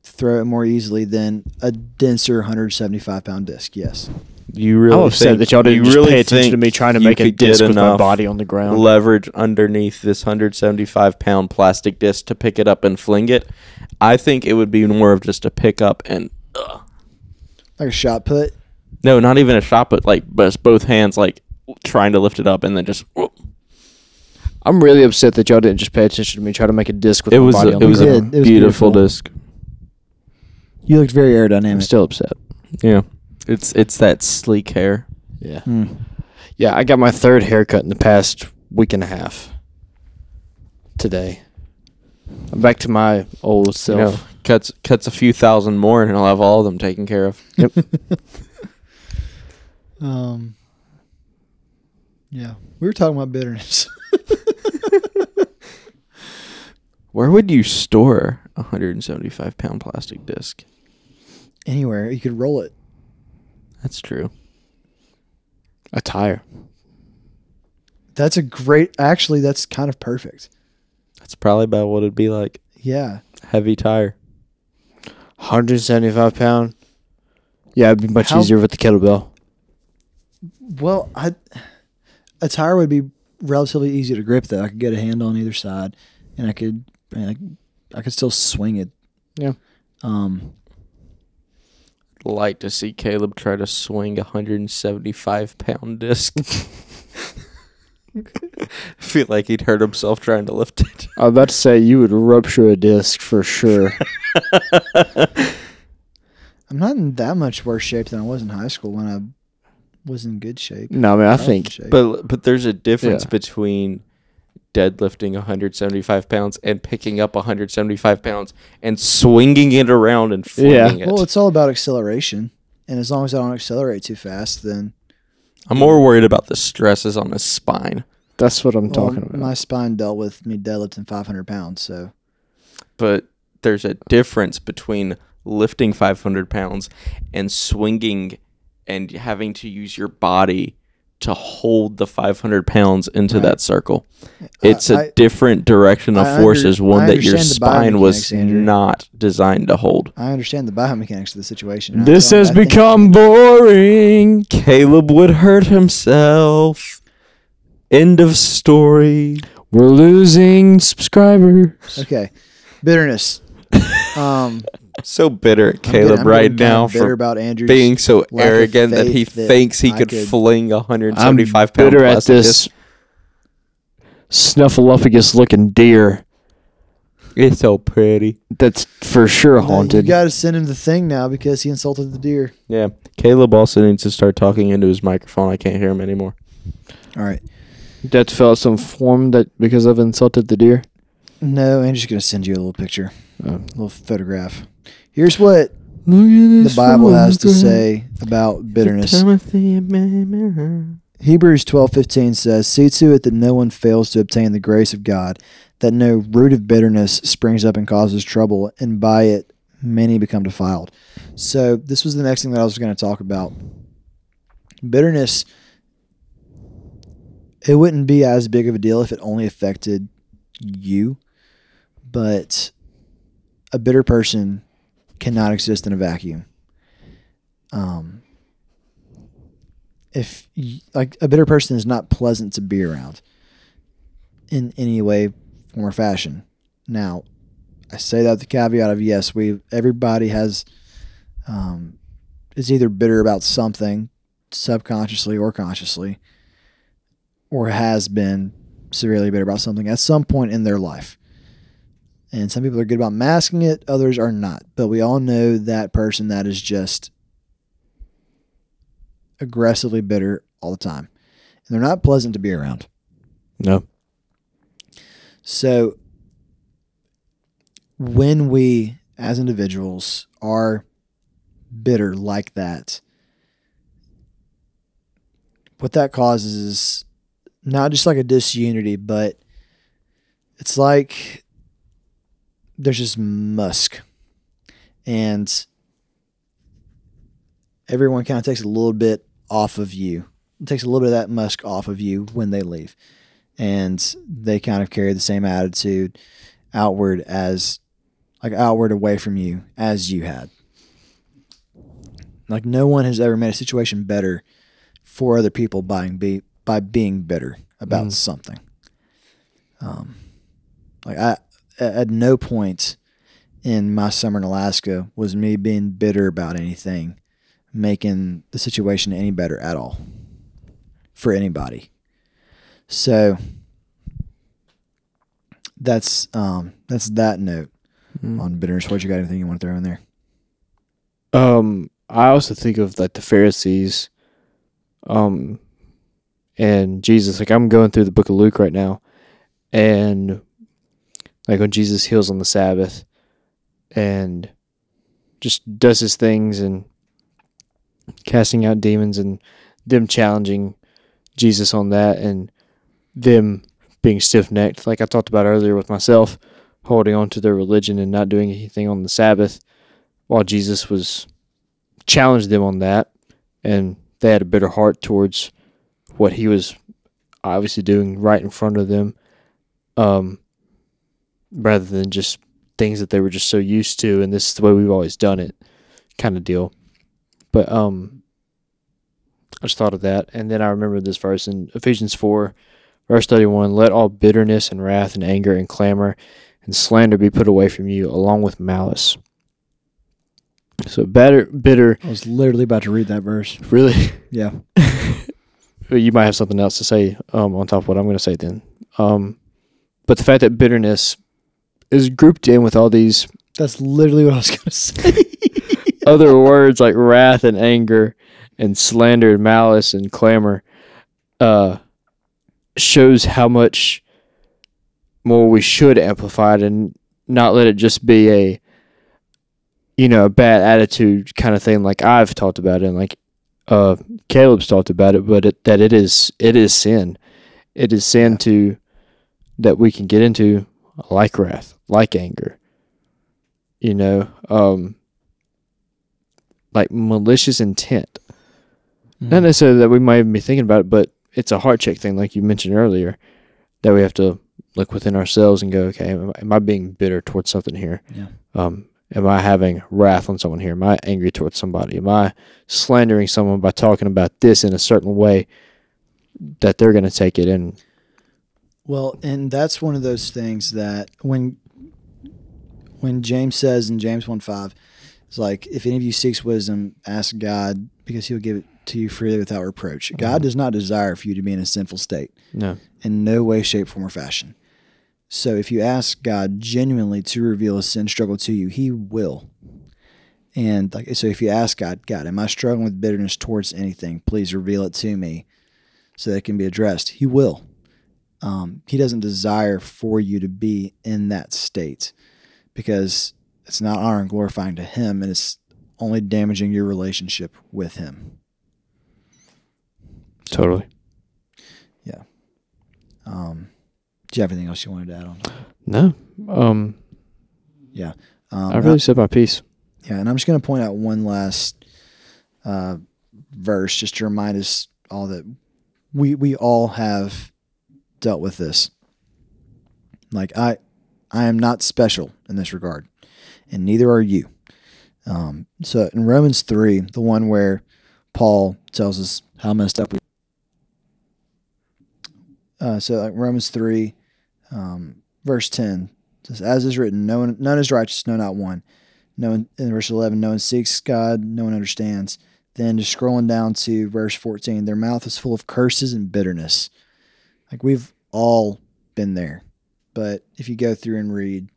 throw it more easily than a denser 175 pound disc. Yes. You really I'm upset think- that y'all didn't you just really pay attention to me trying to you make a could get disc with my enough body on the ground. leverage underneath this 175 pound plastic disc to pick it up and fling it. I think it would be more of just a pickup and Like a shot put. no, not even a shot, but like but it's both hands like trying to lift it up and then just. whoop. I'm really upset that y'all didn't just pay attention to me try to make a disc with It my was body a, on it the was did. a ground. It was beautiful, beautiful. disc. You looked very aerodynamic. I'm aerodynamic. still upset. Yeah, it's it's that sleek hair. Yeah. Hmm. Yeah, I got my third haircut in the past week and a half. Today. I'm back to my old You self. know, cuts cuts a few thousand more, and I'll have all of them taken care of. Yep. [laughs] um, yeah, we were talking about bitterness. [laughs] Where would you store a 175 pound plastic disc? Anywhere you could roll it. That's true. A tire. That's a great. Actually, that's kind of perfect. That's probably about what it'd be like. Yeah. Heavy tire. 175 pound. Yeah, it'd be much How- easier with the kettlebell. Well, I a tire would be relatively easy to grip though. I could get a hand on either side, and I could I, I could still swing it. Yeah. Um. Like to see Caleb try to swing a 175 pound disc. [laughs] [laughs] feel like he'd hurt himself trying to lift it. I was about to say you would rupture a disc for sure. [laughs] I'm not in that much worse shape than I was in high school when I was in good shape. no, I mean I was in think shape. But but there's a difference Yeah. between deadlifting 175 pounds and picking up 175 pounds and swinging it around and Yeah. flinging it. well, it's all about acceleration, and as long as I don't accelerate too fast, then I'm more worried about the stresses on his spine. that's what I'm well, talking about. my spine dealt with me deadlifting 500 pounds. So But there's a difference between lifting 500 pounds and swinging and having to use your body to hold the 500 pounds into Right. that circle. It's a I- different direction of I under- forces, one I that your spine was Andrew. not designed to hold. I understand the biomechanics of the situation. I This has I think- become boring. Caleb would hurt himself. End of story. We're losing subscribers. Okay, bitterness. [laughs] Um, So bitter at I'm getting- Caleb I'm right getting kinda now bitter for about Andrew's being so lack of arrogant that he faith that thinks he I could, could- fling a I'm 175 pound bitter at this disc. snuffleupagus looking deer It's so pretty. that's for sure No, You got to send him the thing now because he insulted the deer. Yeah. Caleb also needs to start talking into his microphone. I can't hear him anymore. All right. That fill out some form that because I've insulted the deer. No, Andrew's going to send you a little picture. A little photograph. Here's what the Bible has to say about bitterness. Timothy and Mary. Hebrews 12:15 says, "See to it that no one fails to obtain the grace of God, that no root of bitterness springs up and causes trouble, and by it many become defiled." So, this was the next thing that I was going to talk about. Bitterness it wouldn't be as big of a deal if it only affected you, but a bitter person cannot exist in a vacuum. Um if y- like a bitter person is not pleasant to be around in any way, form, or fashion. Now, I say that with the caveat of yes, we everybody has um, is either bitter about something subconsciously or consciously, or has been severely bitter about something at some point in their life. And some people are good about masking it, others are not. But we all know that person that is just aggressively bitter all the time. And they're not pleasant to be around. No. So when we as individuals are bitter like that, what that causes is not just like a disunity, but it's like there's just musk. And everyone kind of takes a little bit off of you. It takes a little bit of that musk off of you when they leave. And they kind of carry the same attitude outward as like outward away from you as you had. Like no one has ever made a situation better for other people by be by being bitter about Mm. something. Um, like I at no point in my summer in Alaska was me being bitter about anything making the situation any better at all for anybody. So that's um that's that note Mm. on bitterness. What you got? Anything you want to throw in there? Um, I also think of like the Pharisees, um, and Jesus. Like I'm going through the book of Luke right now, and like when Jesus heals on the Sabbath, and just does his things and casting out demons and them challenging Jesus on that and them being stiff necked, like I talked about earlier with myself, holding on to their religion and not doing anything on the Sabbath, while Jesus was challenged them on that, and they had a bitter heart towards what he was obviously doing right in front of them, um, rather than just things that they were just so used to, and this is the way we've always done it, kind of deal. But um, I just thought of that, and then I remember this verse in Ephesians four, verse thirty-one: "Let all bitterness and wrath and anger and clamor and slander be put away from you, along with malice." So bitter, bitter, I was literally about to read that verse. really. [laughs] Yeah. [laughs] You might have something else to say um, on top of what I'm going to say then. Um, but the fact that bitterness is grouped in with all these That's literally what I was going to say. [laughs] other words like wrath and anger and slander and malice and clamor uh, shows how much more we should amplify it and not let it just be a you know a bad attitude kind of thing like I've talked about it and like uh, Caleb's talked about it but it, that it is it is sin. It is sin to that we can get into like wrath like anger you know um like malicious intent Not necessarily that we might even be thinking about it, but it's a heart check thing, like you mentioned earlier, that we have to look within ourselves and go, okay, am I, am I being bitter towards something here? Yeah. Um, am I having wrath on someone here? Am I angry towards somebody? Am I slandering someone by talking about this in a certain way that they're going to take it in? Well, and that's one of those things that when when James says in James 1 5, it's like, if any of you seeks wisdom, ask God because he'll give it to you freely without reproach. God does not desire for you to be in a sinful state No. in no way, shape, form, or fashion. So if you ask God genuinely to reveal a sin struggle to you, he will. And like so if you ask God, God, am I struggling with bitterness towards anything? Please reveal it to me so that it can be addressed. He will. Um, he doesn't desire for you to be in that state because it's not honor and glorifying to him and it's only damaging your relationship with him. Totally. Yeah. Um, do you have anything else you wanted to add on? No. Um, yeah. Um, I really said my piece. Yeah, and I'm just going to point out one last uh, verse just to remind us all that we we all have dealt with this. Like I, I am not special in this regard, and neither are you. Um, so in Romans three, the one where Paul tells us how messed up we. Uh, so like Romans three, um, verse ten says, "As is written, no one, none is righteous, no, not one." No one in verse eleven, no one seeks God, no one understands. Then just scrolling down to verse fourteen, their mouth is full of curses and bitterness. Like we've all been there, but if you go through and read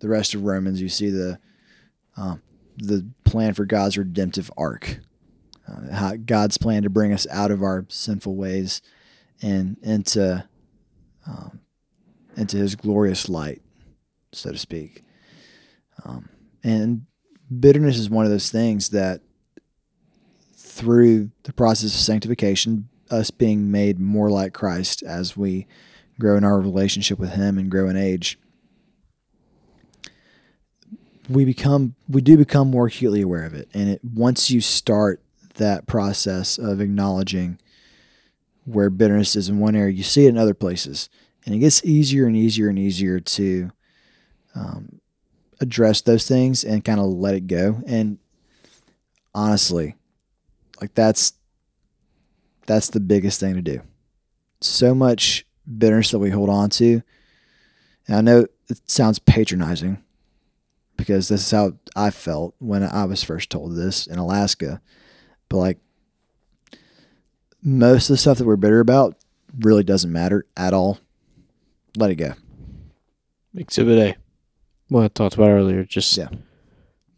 the rest of Romans, you see the um, the plan for God's redemptive arc, uh, God's plan to bring us out of our sinful ways and into um, into His glorious light, so to speak. Um, and bitterness is one of those things that through the process of sanctification, us being made more like Christ as we grow in our relationship with Him and grow in age, we become we do become more acutely aware of it. And it once you start that process of acknowledging where bitterness is in one area, you see it in other places, and it gets easier and easier and easier to um, address those things and kind of let it go. And honestly, like that's that's the biggest thing to do. So much bitterness that we hold on to. And I know it sounds patronizing because this is how I felt when I was first told this in Alaska. But like most of the stuff that we're bitter about really doesn't matter at all. Let it go. Exhibit A. What I talked about earlier, just Yeah.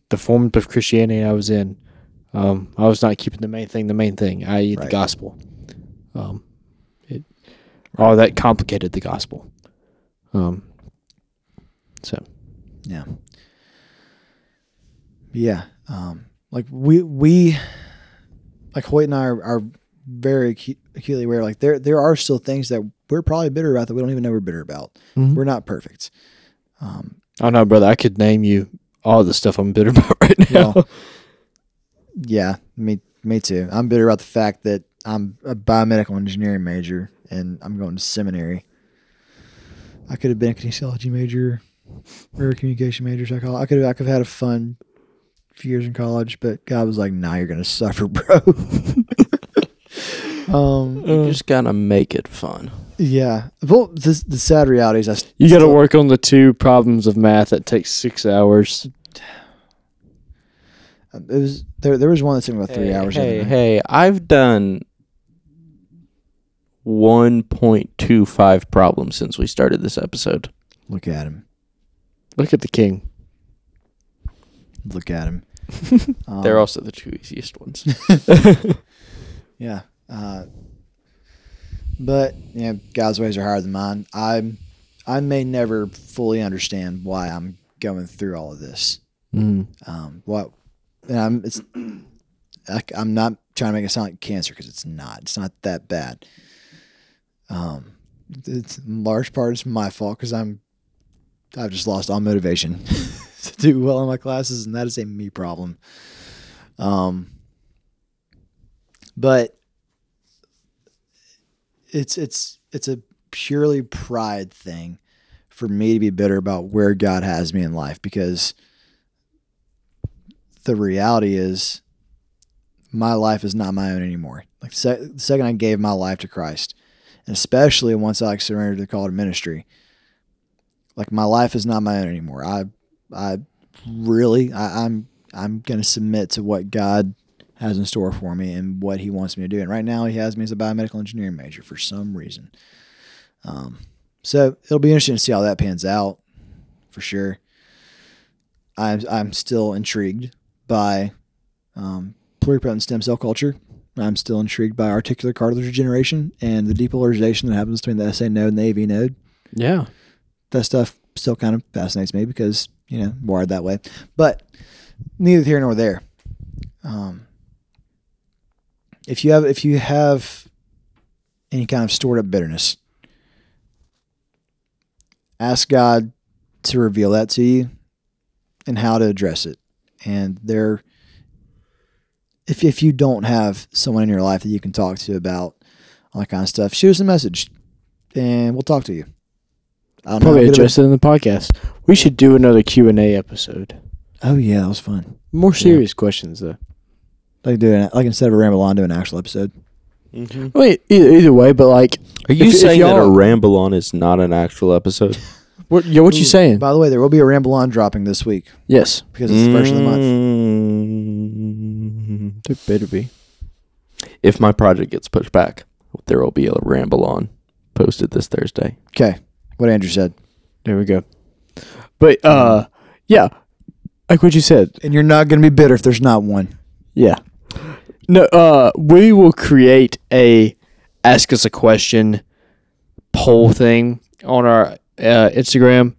the form of Christianity I was in. Um, I was not keeping the main thing the main thing, i.e., the gospel. Um, all that complicated the gospel. Um, so Yeah. Yeah. Um, like we we like Hoyt and I are, are very acu- acutely aware. Like there there are still things that we're probably bitter about that we don't even know we're bitter about. Mhm. We're not perfect. Um, I don't know, brother. I could name you all the stuff I'm bitter [laughs] about right now. Well, yeah, me me too. I'm bitter about the fact that I'm a biomedical engineering major and I'm going to seminary. I could have been a kinesiology major or a communication major. Psychology. I could have I could have had a fun few years in college, but God was like, "Nah, you're gonna suffer, [laughs] bro." [laughs] um, You just gotta make it fun. yeah. Well, the, the sad reality is, I st- You got to work on the two problems of math that takes six hours. It was there. There was one that took about three hey, hours. Hey, hey, I've done 1.25 problems since we started this episode. Look at him. Look at the king. Look at him. [laughs] They're Um, also the two easiest ones. [laughs] Yeah. Uh, but yeah, God's ways are higher than mine. I'm I may never fully understand why I'm going through all of this. Mm. Um, what and I'm it's I, am not trying to make it sound like cancer because it's not. It's not that bad. Um, it's in large part it's my fault because I'm I've just lost all motivation [laughs] to do well in my classes, and that is a me problem. Um, but it's it's it's a purely pride thing for me to be bitter about where God has me in life because the reality is my life is not my own anymore. Like the, the second I gave my life to Christ, especially once I surrendered to the call to ministry, like my life is not my own anymore. I I really I, I'm I'm gonna submit to what God has in store for me and what He wants me to do. And right now, He has me as a biomedical engineering major for some reason. Um, so it'll be interesting to see how that pans out, for sure. I'm I'm still intrigued by um, pluripotent stem cell culture. I'm still intrigued by articular cartilage regeneration and the depolarization that happens between the SA node and the AV node Yeah. that stuff still kind of fascinates me because you know wired that way. But neither here nor there. Um, if you have if you have any kind of stored up bitterness, ask God to reveal that to you and how to address it. And there, if if you don't have someone in your life that you can talk to about all that kind of stuff, shoot us a message, and we'll talk to you. I don't know Probably good address it in the podcast. We should do another Q and A episode. Oh yeah, that was fun. More serious questions though. Like doing like instead of a ramble on, do an actual episode. Mm-hmm. Wait, either, either way, but like, Are you If- if saying that a ramble on is not an actual episode? [laughs] what? Yeah, what you Ooh, saying? By the way, there will be a ramble on dropping this week yes, because it's the first of the month. Month. there better be. If my project gets pushed back, there will be a ramble on posted this Thursday. Okay, what Andrew said, There we go. But uh, yeah, like what you said. and you're not going to be bitter if there's not one. Yeah. No, uh, we will create a ask us a question poll thing on our uh, Instagram.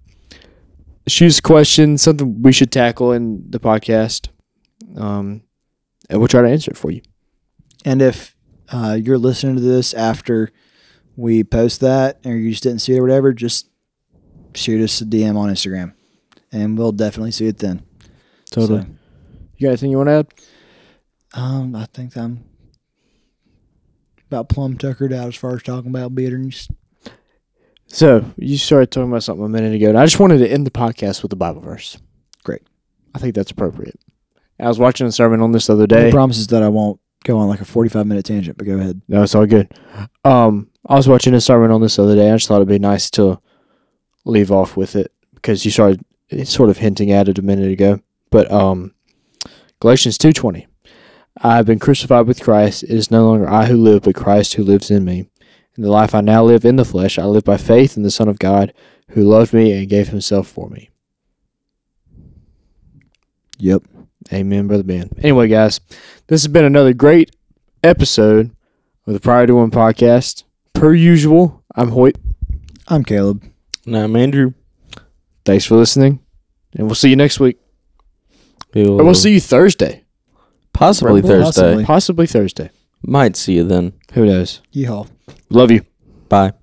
Shoot us a question, something we should tackle in the podcast, um, and we'll try to answer it for you. And if uh, you're listening to this after we post that, or you just didn't see it or whatever, just shoot us a DM on Instagram, and we'll definitely see it then. Totally. So, You got anything you want to add? um, I think I'm about plum tuckered out as far as talking about bitterness. So you started talking about something a minute ago, and I just wanted to end the podcast with a Bible verse. Great. I think that's appropriate. I was watching a sermon on this the other day. promises that I won't go on like a 45 minute tangent, but go ahead. No, it's all good. Um, I was watching a sermon on this the other day. I just thought it'd be nice to leave off with it because you started sort of hinting at it a minute ago. But um, Galatians two twenty, I have been crucified with Christ. It is no longer I who live, but Christ who lives in me. In the life I now live in the flesh, I live by faith in the Son of God, who loved me and gave Himself for me. Yep. Amen, brother Ben. Anyway, guys, this has been another great episode of the Prior to One podcast. Per usual, I'm Hoyt. I'm Caleb. And I'm Andrew. Thanks for listening, and we'll see you next week. We'll, Or we'll see you Thursday, possibly Possibly. Thursday. possibly Thursday. Might see you then. Who knows? Yeehaw. Love you. Bye.